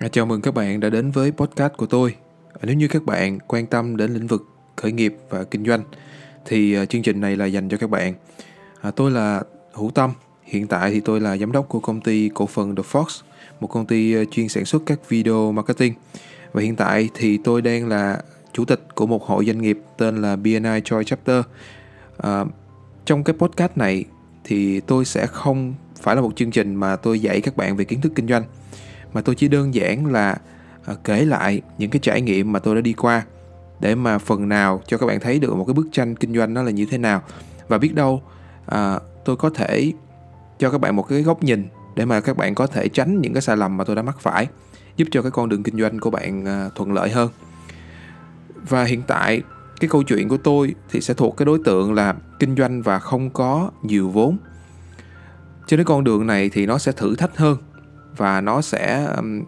Dạ, chào mừng các bạn đã đến với podcast của tôi. À, nếu như các bạn quan tâm đến lĩnh vực khởi nghiệp và kinh doanh thì à, chương trình này là dành cho các bạn. À, tôi là Hữu Tâm. Hiện tại thì tôi là giám đốc của công ty cổ phần The Fox, một công ty à, chuyên sản xuất các video marketing. Và hiện tại thì tôi đang là chủ tịch của một hội doanh nghiệp tên là BNI Joy Chapter. À, trong cái podcast này thì tôi sẽ không phải là một chương trình mà tôi dạy các bạn về kiến thức kinh doanh mà tôi chỉ đơn giản là ờ, kể lại những cái trải nghiệm mà tôi đã đi qua để mà phần nào cho các bạn thấy được một cái bức tranh kinh doanh nó là như thế nào. Và biết đâu à, tôi có thể cho các bạn một cái góc nhìn để mà các bạn có thể tránh những cái sai lầm mà tôi đã mắc phải giúp cho cái con đường kinh doanh của bạn ờ, thuận lợi hơn. Và hiện tại cái câu chuyện của tôi thì sẽ thuộc cái đối tượng là kinh doanh và không có nhiều vốn. Trên cái con đường này thì nó sẽ thử thách hơn và nó sẽ um,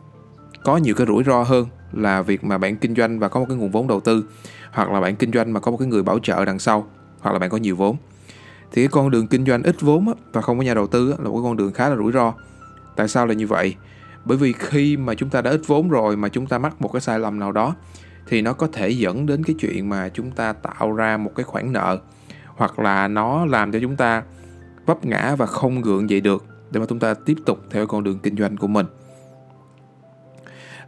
có nhiều cái rủi ro hơn là việc mà bạn kinh doanh và có một cái nguồn vốn đầu tư hoặc là bạn kinh doanh mà có một cái người bảo trợ đằng sau hoặc là bạn có nhiều vốn. Thì cái con đường kinh doanh ít vốn á, và không có nhà đầu tư á, là một cái con đường khá là rủi ro. Tại sao là như vậy? Bởi vì khi mà chúng ta đã ít vốn rồi mà chúng ta mắc một cái sai lầm nào đó thì nó có thể dẫn đến cái chuyện mà chúng ta tạo ra một cái khoản nợ hoặc là nó làm cho chúng ta vấp ngã và không gượng dậy được để mà chúng ta tiếp tục theo con đường kinh doanh của mình.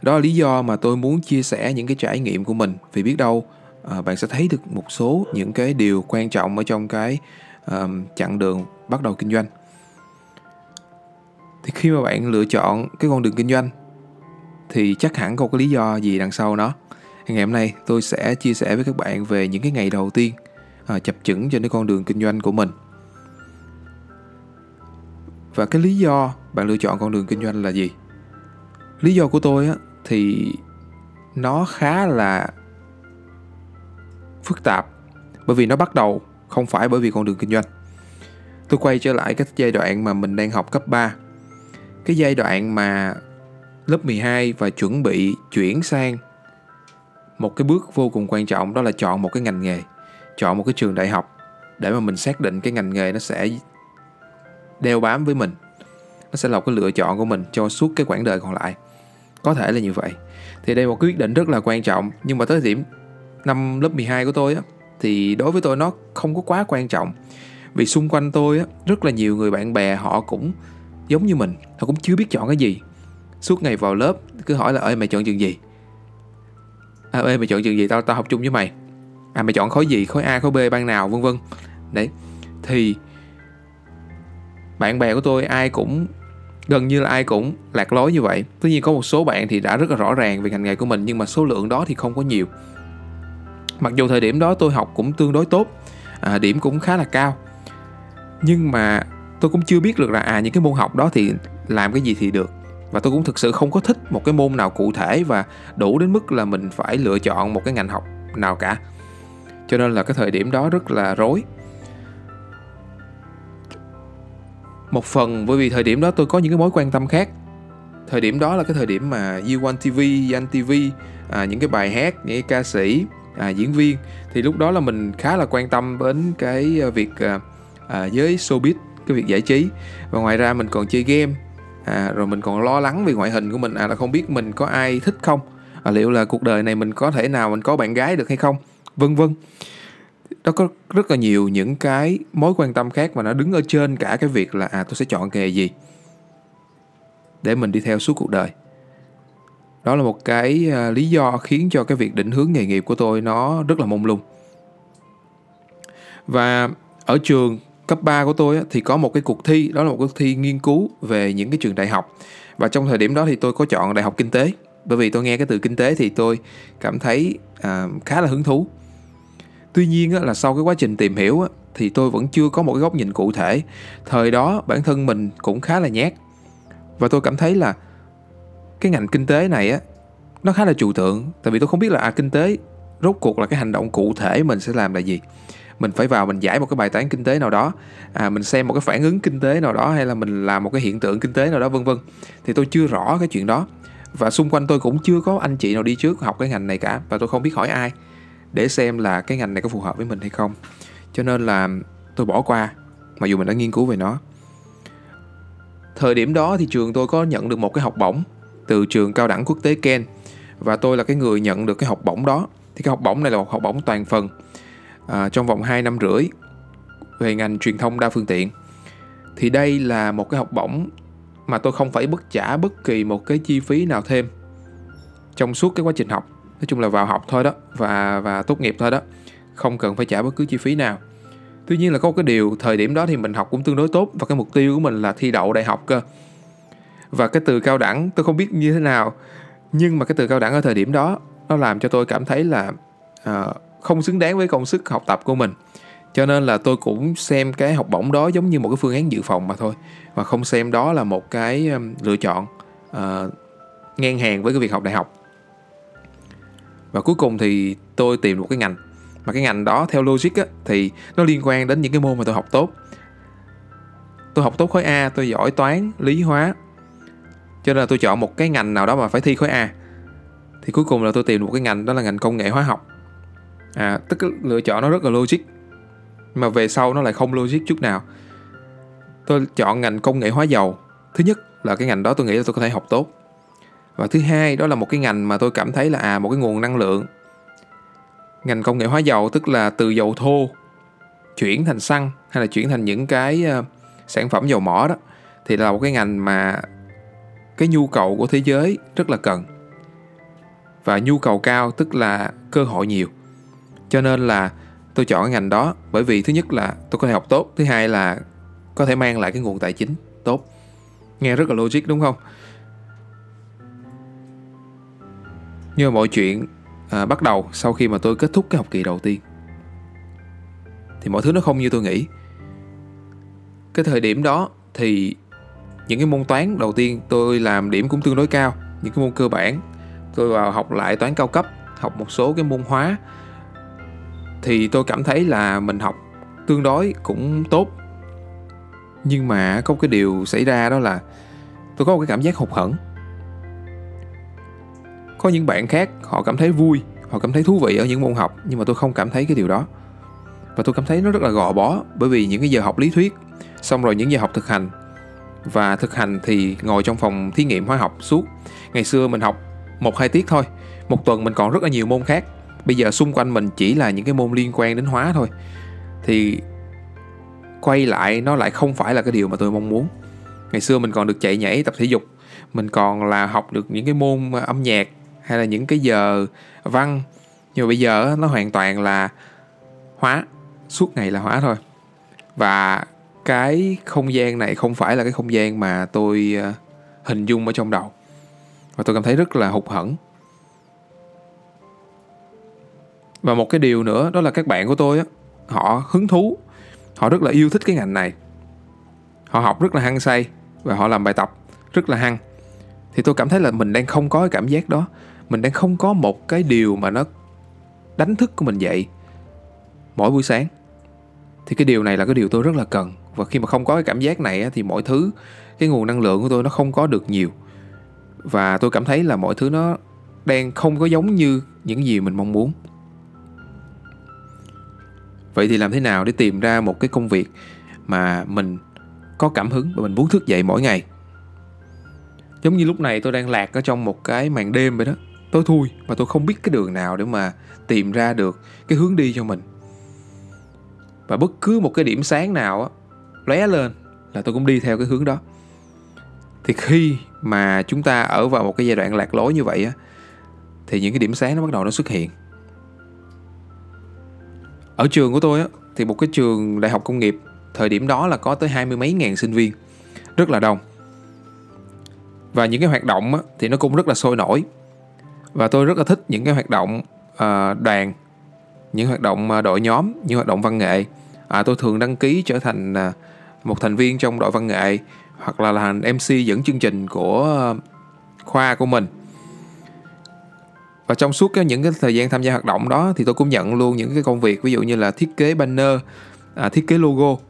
Đó là lý do mà tôi muốn chia sẻ những cái trải nghiệm của mình. Vì biết đâu à, bạn sẽ thấy được một số những cái điều quan trọng ở trong cái um, chặng đường bắt đầu kinh doanh. Thì khi mà bạn lựa chọn cái con đường kinh doanh thì chắc hẳn có cái lý do gì đằng sau nó. Ngày hôm nay tôi sẽ chia sẻ với các bạn về những cái ngày đầu tiên à, chập chững trên cái con đường kinh doanh của mình và cái lý do bạn lựa chọn con đường kinh doanh là gì? Lý do của tôi á, thì nó khá là phức tạp, bởi vì nó bắt đầu không phải bởi vì con đường kinh doanh. Tôi quay trở lại cái giai đoạn mà mình đang học cấp 3 cái giai đoạn mà lớp 12 và chuẩn bị chuyển sang một cái bước vô cùng quan trọng, đó là chọn một cái ngành nghề, chọn một cái trường đại học để mà mình xác định cái ngành nghề nó sẽ đeo bám với mình. Nó sẽ là một cái lựa chọn của mình cho suốt cái quãng đời còn lại. Có thể là như vậy. Thì đây là một quyết định rất là quan trọng. Nhưng mà tới điểm năm lớp 12 của tôi á thì đối với tôi nó không có quá quan trọng. Vì xung quanh tôi á rất là nhiều người bạn bè họ cũng giống như mình. Họ cũng chưa biết chọn cái gì. Suốt ngày vào lớp cứ hỏi là ơi mày chọn trường gì? À, ơi mày chọn trường gì? Tao tao học chung với mày. À mày chọn khối gì? Khối a khối b ban nào? vân vân. Đấy. Thì bạn bè của tôi ai cũng gần như là ai cũng lạc lối như vậy. Tuy nhiên có một số bạn thì đã rất là rõ ràng về ngành nghề của mình nhưng mà số lượng đó thì không có nhiều. Mặc dù thời điểm đó tôi học cũng tương đối tốt à, điểm cũng khá là cao. Nhưng mà tôi cũng chưa biết được là à những cái môn học đó thì làm cái gì thì được. Và tôi cũng thực sự không có thích một cái môn nào cụ thể và đủ đến mức là mình phải lựa chọn một cái ngành học nào cả. Cho nên là cái thời điểm đó rất là rối. Một phần bởi vì thời điểm đó tôi có những cái mối quan tâm khác. Thời điểm đó là cái thời điểm mà U1 TV, Yan TV, à, những cái bài hát, những cái ca sĩ, à, diễn viên thì lúc đó là mình khá là quan tâm đến cái à, việc à, à, giới showbiz, cái việc giải trí. Và ngoài ra mình còn chơi game, à, rồi mình còn lo lắng về ngoại hình của mình, à là không biết mình có ai thích không, à, liệu là cuộc đời này mình có thể nào mình có bạn gái được hay không, vân vân nó có rất là nhiều những cái mối quan tâm khác mà nó đứng ở trên cả cái việc là à tôi sẽ chọn nghề gì để mình đi theo suốt cuộc đời. Đó là một cái à, lý do khiến cho cái việc định hướng nghề nghiệp của tôi nó rất là mông lung. Và ở trường cấp 3 của tôi thì có một cái cuộc thi đó là một cuộc thi nghiên cứu về những cái trường đại học. Và trong thời điểm đó thì tôi có chọn đại học kinh tế bởi vì tôi nghe cái từ kinh tế thì tôi cảm thấy uh, khá là hứng thú tuy nhiên là sau cái quá trình tìm hiểu thì tôi vẫn chưa có một cái góc nhìn cụ thể. Thời đó, bản thân mình cũng khá là nhát. Và tôi cảm thấy là cái ngành kinh tế này á, nó khá là trừu tượng. Tại vì tôi không biết là à kinh tế rốt cuộc là cái hành động cụ thể mình sẽ làm là gì. Mình phải vào mình giải một cái bài toán kinh tế nào đó à mình xem một cái phản ứng kinh tế nào đó, hay là mình làm một cái hiện tượng kinh tế nào đó, vân vân. Thì tôi chưa rõ cái chuyện đó. Và xung quanh tôi cũng chưa có anh chị nào đi trước học cái ngành này cả, và tôi không biết hỏi ai để xem là cái ngành này có phù hợp với mình hay không. Cho nên là tôi bỏ qua mặc dù mình đã nghiên cứu về nó. Thời điểm đó thì trường tôi có nhận được một cái học bổng từ trường cao đẳng quốc tế Ken và tôi là cái người nhận được cái học bổng đó. Thì cái học bổng này là một học bổng toàn phần à, trong vòng 2 năm rưỡi về ngành truyền thông đa phương tiện. Thì đây là một cái học bổng mà tôi không phải bất trả bất kỳ một cái chi phí nào thêm trong suốt cái quá trình học nói chung là vào học thôi đó và và tốt nghiệp thôi đó. Không cần phải trả bất cứ chi phí nào. Tuy nhiên là có một cái điều thời điểm đó thì mình học cũng tương đối tốt và cái mục tiêu của mình là thi đậu đại học cơ. Và cái từ cao đẳng tôi không biết như thế nào nhưng mà cái từ cao đẳng ở thời điểm đó nó làm cho tôi cảm thấy là uh, không xứng đáng với công sức học tập của mình. Cho nên là tôi cũng xem cái học bổng đó giống như một cái phương án dự phòng mà thôi và không xem đó là một cái um, lựa chọn uh, ngang hàng với cái việc học đại học và cuối cùng thì tôi tìm một cái ngành. Mà cái ngành đó theo logic á, thì nó liên quan đến những cái môn mà tôi học tốt. Tôi học tốt khối A tôi giỏi toán lý hóa. Cho nên là tôi chọn một cái ngành nào đó mà phải thi khối A. Thì cuối cùng là tôi tìm được một cái ngành đó là ngành công nghệ hóa học. À tức là lựa chọn nó rất là logic. Mà về sau nó lại không logic chút nào. Tôi chọn ngành công nghệ hóa dầu. Thứ nhất là cái ngành đó tôi nghĩ là tôi có thể học tốt và thứ hai, đó là một cái ngành mà tôi cảm thấy là à một cái nguồn năng lượng. Ngành công nghệ hóa dầu tức là từ dầu thô chuyển thành xăng hay là chuyển thành những cái ờ, sản phẩm dầu mỏ đó, thì là một cái ngành mà cái nhu cầu của thế giới rất là cần. Và nhu cầu cao tức là cơ hội nhiều. Cho nên là tôi chọn cái ngành đó bởi vì thứ nhất là tôi có thể học tốt, thứ hai là có thể mang lại cái nguồn tài chính tốt. Nghe rất là logic, đúng không? Nhưng mà mọi chuyện à, bắt đầu sau khi mà tôi kết thúc cái học kỳ đầu tiên. Thì mọi thứ nó không như tôi nghĩ. Cái thời điểm đó thì những cái môn toán đầu tiên tôi làm điểm cũng tương đối cao những cái môn cơ bản. Tôi vào học lại toán cao cấp học một số cái môn hóa. Thì tôi cảm thấy là mình học tương đối cũng tốt. Nhưng mà có một cái điều xảy ra đó là tôi có một cái cảm giác hụt hẫng có những bạn khác, họ cảm thấy vui, họ cảm thấy thú vị ở những môn học, nhưng mà tôi không cảm thấy cái điều đó. Và tôi cảm thấy nó rất là gò bó, bởi vì những cái giờ học lý thuyết, xong rồi những giờ học thực hành. Và thực hành thì ngồi trong phòng thí nghiệm hóa học suốt. Ngày xưa mình học một hai tiết thôi, một tuần mình còn rất là nhiều môn khác. Bây giờ xung quanh mình chỉ là những cái môn liên quan đến hóa thôi. Thì quay lại nó lại không phải là cái điều mà tôi mong muốn. Ngày xưa mình còn được chạy nhảy, tập thể dục. Mình còn là học được những cái môn âm nhạc hay là những cái giờ văn? Nhưng mà bây giờ nó hoàn toàn là hóa, suốt ngày là hóa thôi. Và cái không gian này không phải là cái không gian mà tôi ờ, hình dung ở trong đầu. Và tôi cảm thấy rất là hụt hẫng. Và một cái điều nữa, đó là các bạn của tôi á, họ hứng thú, họ rất là yêu thích cái ngành này. Họ học rất là hăng say và họ làm bài tập rất là hăng. Thì tôi cảm thấy là mình đang không có cái cảm giác đó mình đang không có một cái điều mà nó đánh thức của mình dậy. Mỗi buổi sáng, thì cái điều này là cái điều tôi rất là cần. Và khi mà không có cái cảm giác này thì mọi thứ, cái nguồn năng lượng của tôi nó không có được nhiều. Và tôi cảm thấy là mọi thứ nó đang không có giống như những gì mình mong muốn. Vậy thì làm thế nào để tìm ra một cái công việc mà mình có cảm hứng và mình muốn thức dậy mỗi ngày? Giống như lúc này tôi đang lạc ở trong một cái màn đêm vậy đó tối thui và tôi không biết cái đường nào để mà tìm ra được cái hướng đi cho mình. Và bất cứ một cái điểm sáng nào á lóe lên là tôi cũng đi theo cái hướng đó. Thì khi mà chúng ta ở vào một cái giai đoạn lạc lối như vậy á thì những cái điểm sáng nó bắt đầu nó xuất hiện. Ở trường của tôi á thì một cái trường đại học công nghiệp thời điểm đó là có tới hai mươi mấy ngàn sinh viên rất là đông. Và những cái hoạt động á, thì nó cũng rất là sôi nổi và tôi rất là thích những cái hoạt động uh, đoàn những hoạt động à, đội nhóm những hoạt động văn nghệ. À, tôi thường đăng ký trở thành à, một thành viên trong đội văn nghệ hoặc là là mc dẫn chương trình của khoa của mình. Và trong suốt cái, những cái thời gian tham gia hoạt động đó thì tôi cũng nhận luôn những cái công việc ví dụ như là thiết kế banner à, thiết kế logo.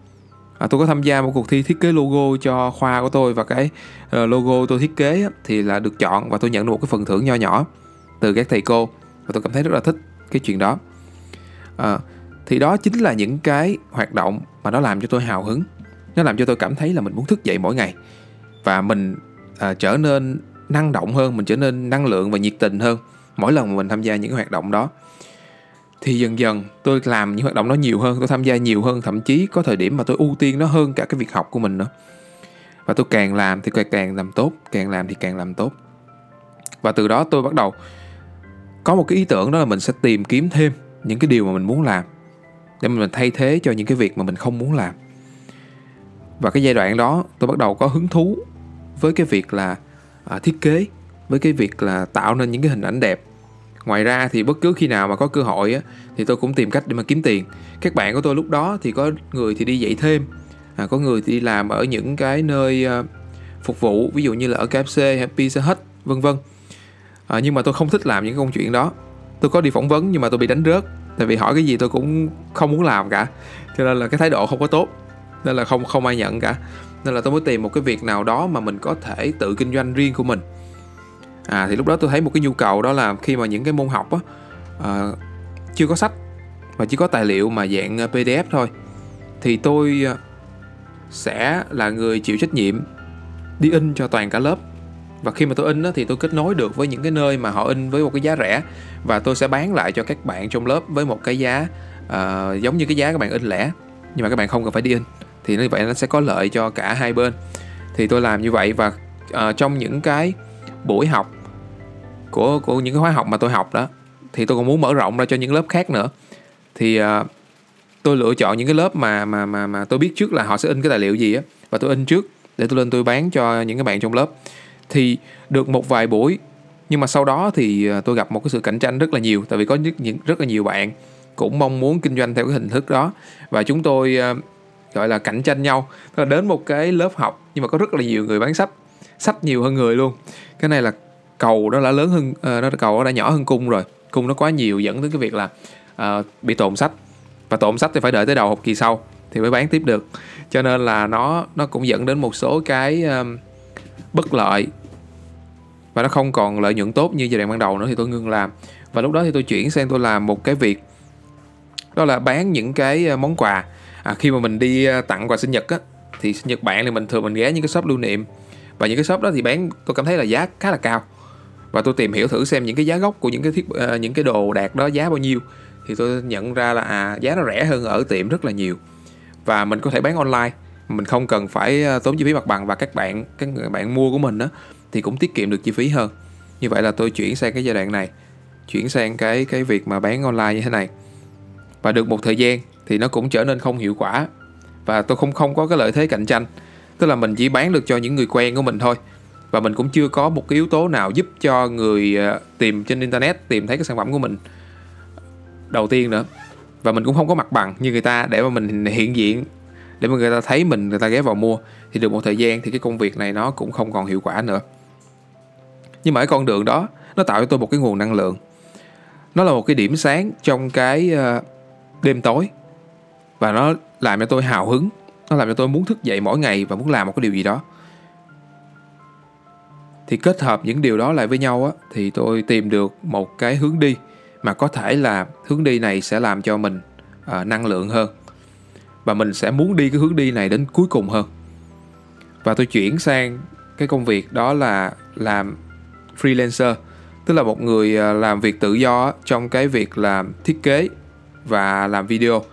À, tôi có tham gia một cuộc thi thiết kế logo cho khoa của tôi và cái uh, logo tôi thiết kế thì là được chọn và tôi nhận được một cái phần thưởng nho nhỏ từ các thầy cô. Và tôi cảm thấy rất là thích cái chuyện đó. À, thì đó chính là những cái hoạt động mà nó làm cho tôi hào hứng. Nó làm cho tôi cảm thấy là mình muốn thức dậy mỗi ngày. Và mình à, trở nên năng động hơn mình trở nên năng lượng và nhiệt tình hơn mỗi lần mà mình tham gia những cái hoạt động đó. Thì dần dần tôi làm những hoạt động đó nhiều hơn tôi tham gia nhiều hơn thậm chí có thời điểm mà tôi ưu tiên nó hơn cả cái việc học của mình nữa. Và tôi càng làm thì càng càng làm tốt càng làm thì càng làm tốt. Và từ đó tôi bắt đầu có một cái ý tưởng đó là mình sẽ tìm kiếm thêm những cái điều mà mình muốn làm để mình thay thế cho những cái việc mà mình không muốn làm. Và cái giai đoạn đó tôi bắt đầu có hứng thú với cái việc là à, thiết kế với cái việc là tạo nên những cái hình ảnh đẹp. Ngoài ra thì bất cứ khi nào mà có cơ hội á, thì tôi cũng tìm cách để mà kiếm tiền. Các bạn của tôi lúc đó thì có người thì đi dạy thêm à, có người thì đi làm ở những cái nơi à, phục vụ ví dụ như là ở KFC hay Pizza Hut vân vân à, nhưng mà tôi không thích làm những công chuyện đó. Tôi có đi phỏng vấn nhưng mà tôi bị đánh rớt. Tại vì hỏi cái gì tôi cũng không muốn làm cả. Cho nên là cái thái độ không có tốt. Nên là không không ai nhận cả. Nên là tôi mới tìm một cái việc nào đó mà mình có thể tự kinh doanh riêng của mình. À thì lúc đó tôi thấy một cái nhu cầu đó là khi mà những cái môn học á à, chưa có sách và chỉ có tài liệu mà dạng ờ, pdf thôi thì tôi sẽ là người chịu trách nhiệm đi in cho toàn cả lớp và khi mà tôi in đó, thì tôi kết nối được với những cái nơi mà họ in với một cái giá rẻ. Và tôi sẽ bán lại cho các bạn trong lớp với một cái giá uh, giống như cái giá các bạn in lẻ nhưng mà các bạn không cần phải đi in. Thì như vậy nó sẽ có lợi cho cả hai bên. Thì tôi làm như vậy và uh, trong những cái buổi học của của những cái khóa học mà tôi học đó thì tôi còn muốn mở rộng ra cho những lớp khác nữa. Thì uh, tôi lựa chọn những cái lớp mà mà mà mà tôi biết trước là họ sẽ in cái tài liệu gì á và tôi in trước để tôi lên tôi bán cho những cái bạn trong lớp thì được một vài buổi. Nhưng mà sau đó thì à, tôi gặp một cái sự cạnh tranh rất là nhiều tại vì có những rất là nhiều bạn cũng mong muốn kinh doanh theo cái hình thức đó. Và chúng tôi à, gọi là cạnh tranh nhau. Tức là đến một cái lớp học nhưng mà có rất là nhiều người bán sách sách nhiều hơn người luôn. Cái này là cầu đó đã lớn hơn à, nó cầu nó đã nhỏ hơn cung rồi. Cung nó quá nhiều dẫn đến cái việc là uh, bị tồn sách. Và tồn sách thì phải đợi tới đầu học kỳ sau thì mới bán tiếp được. Cho nên là nó nó cũng dẫn đến một số cái um, bất lợi và nó không còn lợi nhuận tốt như giai đoạn ban đầu nữa thì tôi ngưng làm. Và lúc đó thì tôi chuyển sang tôi làm một cái việc đó là bán những cái ờ, món quà. À, khi mà mình đi ờ, tặng quà sinh nhật á thì sinh nhật bạn thì mình thường mình ghé những cái shop lưu niệm. Và những cái shop đó thì bán tôi cảm thấy là giá khá là cao. Và tôi tìm hiểu thử xem những cái giá gốc của những cái thiết uh, những cái đồ đạc đó giá bao nhiêu. Thì tôi nhận ra là à giá nó rẻ hơn ở tiệm rất là nhiều. Và mình có thể bán online. Mình không cần phải tốn chi phí mặt bằng và các bạn các người bạn mua của mình đó thì cũng tiết kiệm được chi phí hơn. Như vậy là tôi chuyển sang cái giai đoạn này, chuyển sang cái cái việc mà bán online như thế này. Và được một thời gian thì nó cũng trở nên không hiệu quả. Và tôi không không có cái lợi thế cạnh tranh. Tức là mình chỉ bán được cho những người quen của mình thôi. Và mình cũng chưa có một cái yếu tố nào giúp cho người ờ, tìm trên internet tìm thấy cái sản phẩm của mình đầu tiên nữa. Và mình cũng không có mặt bằng như người ta để mà mình hiện diện, để mà người ta thấy mình, người ta ghé vào mua. Thì được một thời gian thì cái công việc này nó cũng không còn hiệu quả nữa nhưng mà cái con đường đó nó tạo cho tôi một cái nguồn năng lượng. Nó là một cái điểm sáng trong cái ờ, đêm tối. Và nó làm cho tôi hào hứng nó làm cho tôi muốn thức dậy mỗi ngày và muốn làm một cái điều gì đó. Thì kết hợp những điều đó lại với nhau á thì tôi tìm được một cái hướng đi mà có thể là hướng đi này sẽ làm cho mình à, năng lượng hơn. Và mình sẽ muốn đi cái hướng đi này đến cuối cùng hơn. Và tôi chuyển sang cái công việc đó là làm freelancer, tức là một người à, làm việc tự do trong cái việc làm thiết kế và làm video.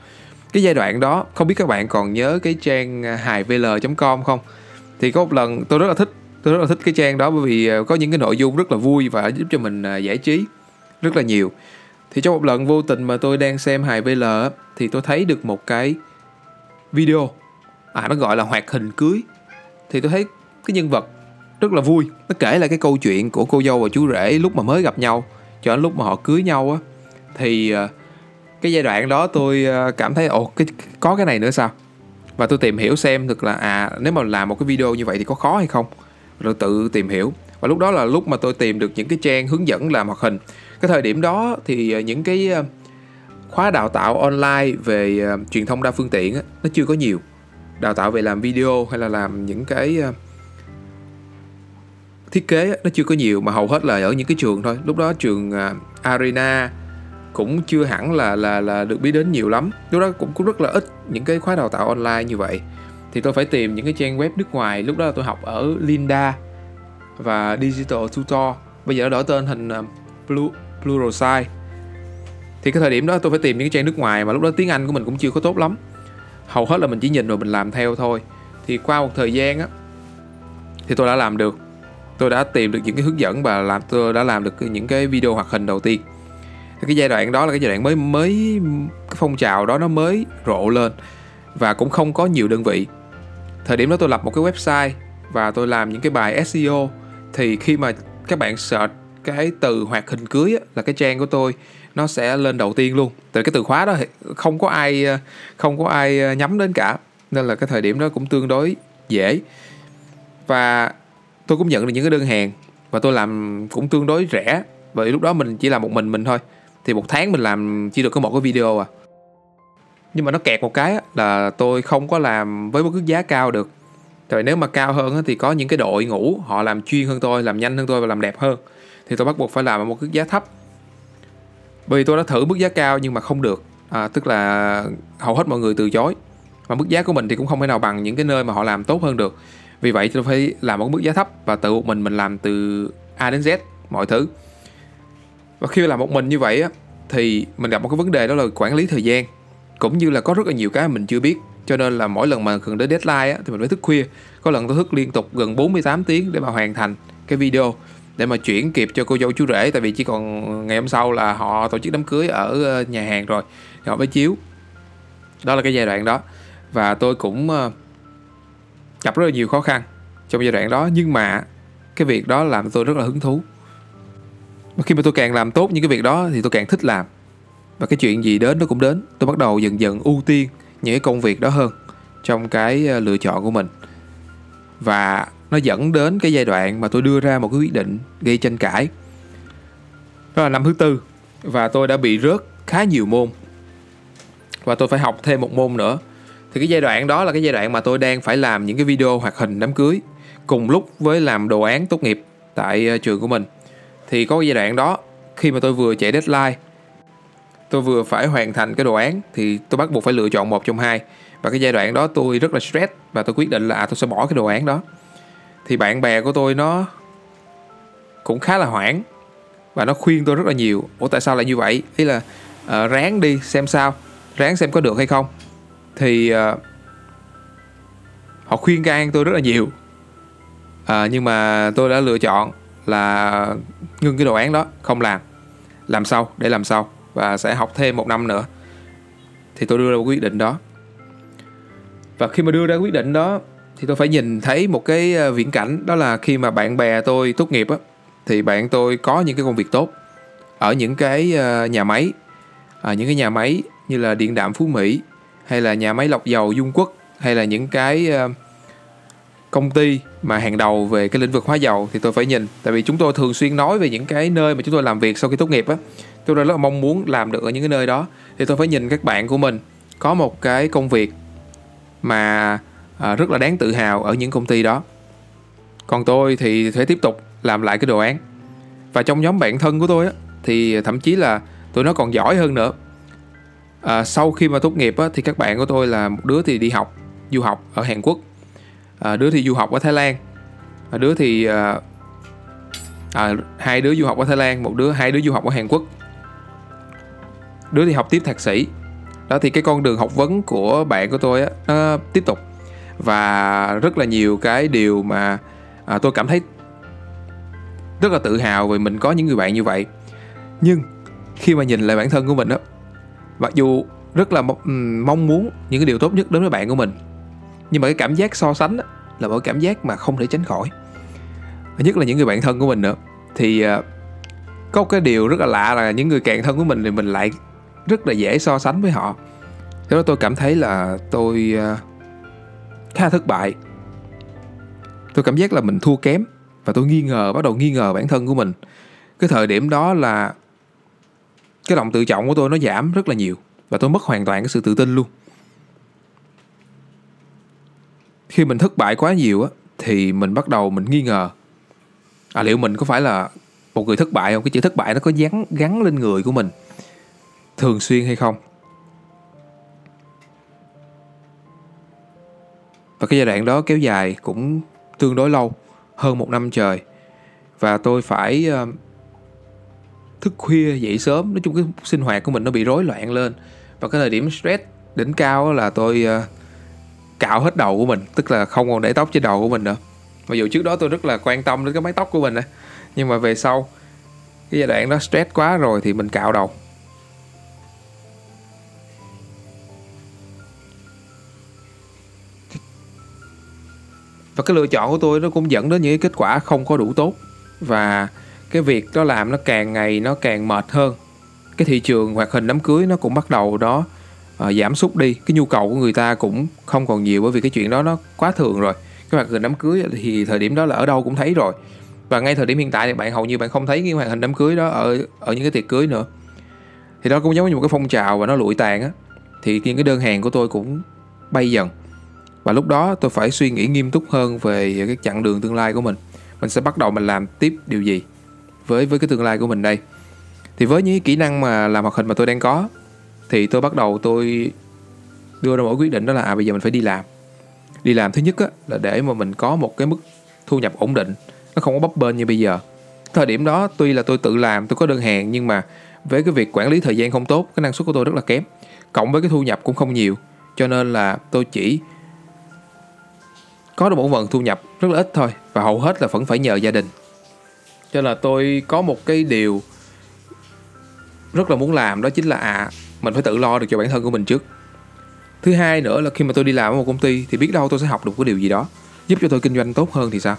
Cái giai đoạn đó, không biết các bạn còn nhớ cái trang à, hài vl.com không? Thì có một lần tôi rất là thích, tôi rất là thích cái trang đó bởi vì à, có những cái nội dung rất là vui và giúp cho mình giải trí rất là nhiều. Thì trong một lần vô tình mà tôi đang xem hài VL thì tôi thấy được một cái video. À nó gọi là hoạt hình cưới. Thì tôi thấy cái nhân vật rất là vui. Nó kể lại cái câu chuyện của cô dâu và chú rể lúc mà mới gặp nhau, cho đến lúc mà họ cưới nhau á. Thì ờ, cái giai đoạn đó tôi ờ, cảm thấy, ồ, cái, có cái này nữa sao? Và tôi tìm hiểu xem thực là à nếu mà làm một cái video như vậy thì có khó hay không? Rồi tự tìm hiểu. Và lúc đó là lúc mà tôi tìm được những cái trang hướng dẫn làm hoạt hình. Cái thời điểm đó thì ờ, những cái khóa đào tạo online về truyền thông đa phương tiện nó chưa có nhiều. Đào tạo về làm video hay là làm những cái thiết kế nó chưa có nhiều mà hầu hết là ở những cái trường thôi. Lúc đó trường à, arena cũng chưa hẳn là là là được biết đến nhiều lắm. Lúc đó cũng cũng rất là ít những cái khóa đào tạo online như vậy. Thì tôi phải tìm những cái trang web nước ngoài. Lúc đó là tôi học ở Linda và Digital Tutor. Bây giờ nó đổi tên thành blue à, Blue Pluralsight. Thì cái thời điểm đó tôi phải tìm những cái trang nước ngoài mà lúc đó tiếng Anh của mình cũng chưa có tốt lắm. Hầu hết là mình chỉ nhìn rồi mình làm theo thôi. Thì qua một thời gian á, thì tôi đã làm được tôi đã tìm được những cái hướng dẫn và làm tôi đã làm được những cái video hoạt hình đầu tiên. Cái giai đoạn đó là cái giai đoạn mới mới cái phong trào đó nó mới rộ lên và cũng không có nhiều đơn vị. Thời điểm đó tôi lập một cái website và tôi làm những cái bài SEO thì khi mà các bạn search cái từ hoạt hình cưới á, là cái trang của tôi nó sẽ lên đầu tiên luôn. Từ cái từ khóa đó thì không có ai không có ai nhắm đến cả. Nên là cái thời điểm đó cũng tương đối dễ. Và tôi cũng nhận được những cái đơn hàng và tôi làm cũng tương đối rẻ. Bởi lúc đó mình chỉ làm một mình mình thôi. Thì một tháng mình làm chỉ được có một cái video à. Nhưng mà nó kẹt một cái là tôi không có làm với một cái giá cao được. Tại nếu mà cao hơn thì có những cái đội ngũ họ làm chuyên hơn tôi làm nhanh hơn tôi và làm đẹp hơn. Thì tôi bắt buộc phải làm ở một cái giá thấp. Bởi vì tôi đã thử mức giá cao nhưng mà không được. À, tức là hầu hết mọi người từ chối. Và mức giá của mình thì cũng không thể nào bằng những cái nơi mà họ làm tốt hơn được vì vậy tôi phải làm một mức giá thấp và tự một mình mình làm từ A đến Z mọi thứ. Và khi làm một mình như vậy á thì mình gặp một cái vấn đề đó là quản lý thời gian. Cũng như là có rất là nhiều cái mình chưa biết. Cho nên là mỗi lần mà gần đến deadline á, thì mình phải thức khuya. Có lần tôi thức liên tục gần 48 tiếng để mà hoàn thành cái video để mà chuyển kịp cho cô dâu chú rể. Tại vì chỉ còn ngày hôm sau là họ tổ chức đám cưới ở ờ, nhà hàng rồi. Họ mới chiếu. Đó là cái giai đoạn đó. Và tôi cũng ờ, gặp rất là nhiều khó khăn trong giai đoạn đó, nhưng mà cái việc đó làm tôi rất là hứng thú. Và khi mà tôi càng làm tốt những cái việc đó thì tôi càng thích làm. Và cái chuyện gì đến nó cũng đến. Tôi bắt đầu dần dần ưu tiên những cái công việc đó hơn trong cái ờ, lựa chọn của mình. Và nó dẫn đến cái giai đoạn mà tôi đưa ra một cái quyết định gây tranh cãi. Đó là năm thứ tư và tôi đã bị rớt khá nhiều môn. Và tôi phải học thêm một môn nữa thì cái giai đoạn đó là cái giai đoạn mà tôi đang phải làm những cái video hoạt hình đám cưới cùng lúc với làm đồ án tốt nghiệp tại ờ, trường của mình. Thì có cái giai đoạn đó khi mà tôi vừa chạy deadline tôi vừa phải hoàn thành cái đồ án thì tôi bắt buộc phải lựa chọn một trong hai. Và cái giai đoạn đó tôi rất là stress và tôi quyết định là à, tôi sẽ bỏ cái đồ án đó. Thì bạn bè của tôi nó cũng khá là hoảng và nó khuyên tôi rất là nhiều. Ủa tại sao lại như vậy? Ý là uh, ráng đi xem sao ráng xem có được hay không thì uh, họ khuyên can tôi rất là nhiều. À, nhưng mà tôi đã lựa chọn là ngưng cái đồ án đó không làm. Làm sau để làm sau và sẽ học thêm một năm nữa. Thì tôi đưa ra quyết định đó. Và khi mà đưa ra quyết định đó thì tôi phải nhìn thấy một cái à, viễn cảnh đó là khi mà bạn bè tôi tốt nghiệp á thì bạn tôi có những cái công việc tốt ở những cái à, nhà máy à, những cái nhà máy như là điện đạm phú mỹ hay là nhà máy lọc dầu dung quốc hay là những cái ờ, công ty mà hàng đầu về cái lĩnh vực hóa dầu thì tôi phải nhìn. Tại vì chúng tôi thường xuyên nói về những cái nơi mà chúng tôi làm việc sau khi tốt nghiệp á. Tôi rất là mong muốn làm được ở những cái nơi đó. Thì tôi phải nhìn các bạn của mình có một cái công việc mà ờ, rất là đáng tự hào ở những công ty đó. Còn tôi thì phải tiếp tục làm lại cái đồ án. Và trong nhóm bạn thân của tôi á, thì thậm chí là tụi nó còn giỏi hơn nữa à, sau khi mà tốt nghiệp á, thì các bạn của tôi là một đứa thì đi học du học ở Hàn Quốc. À, đứa thì du học ở Thái Lan. À, đứa thì à, à, hai đứa du học ở Thái Lan một đứa hai đứa du học ở Hàn Quốc. Đứa thì học tiếp thạc sĩ. Đó thì cái con đường học vấn của bạn của tôi á nó tiếp tục. Và rất là nhiều cái điều mà à, tôi cảm thấy rất là tự hào vì mình có những người bạn như vậy. Nhưng khi mà nhìn lại bản thân của mình á mặc dù rất là mong muốn những cái điều tốt nhất đến với bạn của mình, nhưng mà cái cảm giác so sánh là một cảm giác mà không thể tránh khỏi. Nhất là những người bạn thân của mình nữa. Thì ờ, có một cái điều rất là lạ là những người càng thân của mình thì mình lại rất là dễ so sánh với họ. Thế đó tôi cảm thấy là tôi ờ, khá thất bại. Tôi cảm giác là mình thua kém và tôi nghi ngờ, bắt đầu nghi ngờ bản thân của mình. Cái thời điểm đó là cái lòng tự trọng của tôi nó giảm rất là nhiều và tôi mất hoàn toàn cái sự tự tin luôn. Khi mình thất bại quá nhiều á thì mình bắt đầu mình nghi ngờ. À liệu mình có phải là một người thất bại không? Cái chữ thất bại nó có gắn gắn lên người của mình thường xuyên hay không? Và cái giai đoạn đó kéo dài cũng tương đối lâu hơn một năm trời. Và tôi phải uh, thức khuya dậy sớm. Nói chung cái sinh hoạt của mình nó bị rối loạn lên. Và cái thời điểm stress đỉnh cao là tôi uh, cạo hết đầu của mình tức là không còn để tóc trên đầu của mình nữa. Mặc dù trước đó tôi rất là quan tâm đến cái mái tóc của mình nhưng mà về sau cái giai đoạn đó stress quá rồi thì mình cạo đầu. Và cái lựa chọn của tôi nó cũng dẫn đến những cái kết quả không có đủ tốt. Và cái việc đó làm nó càng ngày nó càng mệt hơn. Cái thị trường hoạt hình đám cưới nó cũng bắt đầu đó uh, giảm sút đi. Cái nhu cầu của người ta cũng không còn nhiều bởi vì cái chuyện đó nó quá thường rồi. Cái hoạt hình đám cưới thì thời điểm đó là ở đâu cũng thấy rồi. Và ngay thời điểm hiện tại thì bạn hầu như bạn không thấy cái hoạt hình đám cưới đó ở ở những cái tiệc cưới nữa. Thì đó cũng giống như một cái phong trào và nó lụi tàn á. Thì những cái đơn hàng của tôi cũng bay dần. Và lúc đó tôi phải suy nghĩ nghiêm túc hơn về cái chặng đường tương lai của mình. Mình sẽ bắt đầu mình làm tiếp điều gì với với cái tương lai của mình đây. Thì với những kỹ năng mà làm hoạt hình mà tôi đang có thì tôi bắt đầu tôi đưa ra một quyết định đó là à bây giờ mình phải đi làm. Đi làm thứ nhất á, là để mà mình có một cái mức thu nhập ổn định nó không có bấp bênh như bây giờ. Thời điểm đó tuy là tôi tự làm tôi có đơn hàng nhưng mà với cái việc quản lý thời gian không tốt cái năng suất của tôi rất là kém. Cộng với cái thu nhập cũng không nhiều cho nên là tôi chỉ có được một phần thu nhập rất là ít thôi và hầu hết là vẫn phải nhờ gia đình cho nên là tôi có một cái điều rất là muốn làm đó chính là à mình phải tự lo được cho bản thân của mình trước. Thứ hai nữa là khi mà tôi đi làm ở một công ty thì biết đâu tôi sẽ học được cái điều gì đó giúp cho tôi kinh doanh tốt hơn thì sao?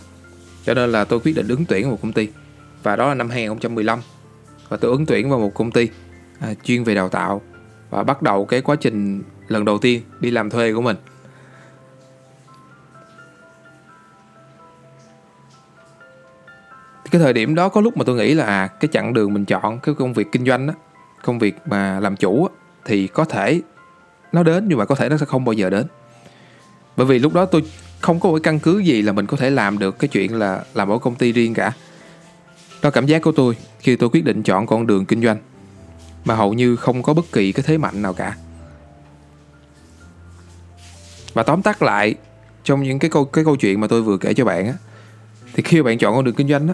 Cho nên là tôi quyết định ứng tuyển vào một công ty và đó là năm 2015 và tôi ứng tuyển vào một công ty à, chuyên về đào tạo và bắt đầu cái quá trình lần đầu tiên đi làm thuê của mình. Cái thời điểm đó có lúc mà tôi nghĩ là à cái chặng đường mình chọn cái công việc kinh doanh á công việc mà làm chủ á, thì có thể nó đến nhưng mà có thể nó sẽ không bao giờ đến. Bởi vì lúc đó tôi không có một cái căn cứ gì là mình có thể làm được cái chuyện là làm ở công ty riêng cả. Đó cảm giác của tôi khi tôi quyết định chọn con đường kinh doanh mà hầu như không có bất kỳ cái thế mạnh nào cả. Và tóm tắt lại trong những cái câu cái câu chuyện mà tôi vừa kể cho bạn á thì khi bạn chọn con đường kinh doanh á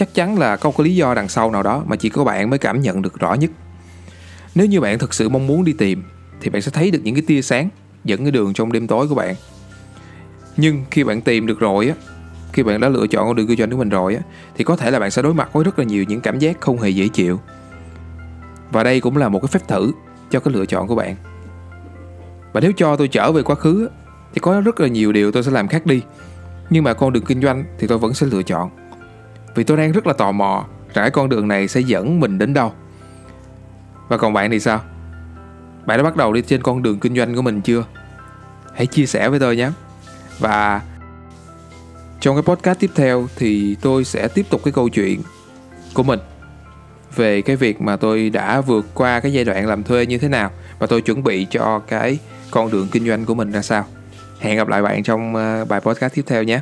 chắc chắn là có cái lý do đằng sau nào đó mà chỉ có bạn mới cảm nhận được rõ nhất. Nếu như bạn thực sự mong muốn đi tìm, thì bạn sẽ thấy được những cái tia sáng dẫn cái đường trong đêm tối của bạn. Nhưng khi bạn tìm được rồi á, khi bạn đã lựa chọn con đường kinh doanh của mình rồi á, thì có thể là bạn sẽ đối mặt với rất là nhiều những cảm giác không hề dễ chịu. Và đây cũng là một cái phép thử cho cái lựa chọn của bạn. Và nếu cho tôi trở về quá khứ thì có rất là nhiều điều tôi sẽ làm khác đi. Nhưng mà con đường kinh doanh thì tôi vẫn sẽ lựa chọn vì tôi đang rất là tò mò rằng con đường này sẽ dẫn mình đến đâu. Và còn bạn thì sao? Bạn đã bắt đầu đi trên con đường kinh doanh của mình chưa? Hãy chia sẻ với tôi nhé. Và trong cái podcast tiếp theo thì tôi sẽ tiếp tục cái câu chuyện của mình về cái việc mà tôi đã vượt qua cái giai đoạn làm thuê như thế nào và tôi chuẩn bị cho cái con đường kinh doanh của mình ra sao. Hẹn gặp lại bạn trong ờ, bài podcast tiếp theo nhé.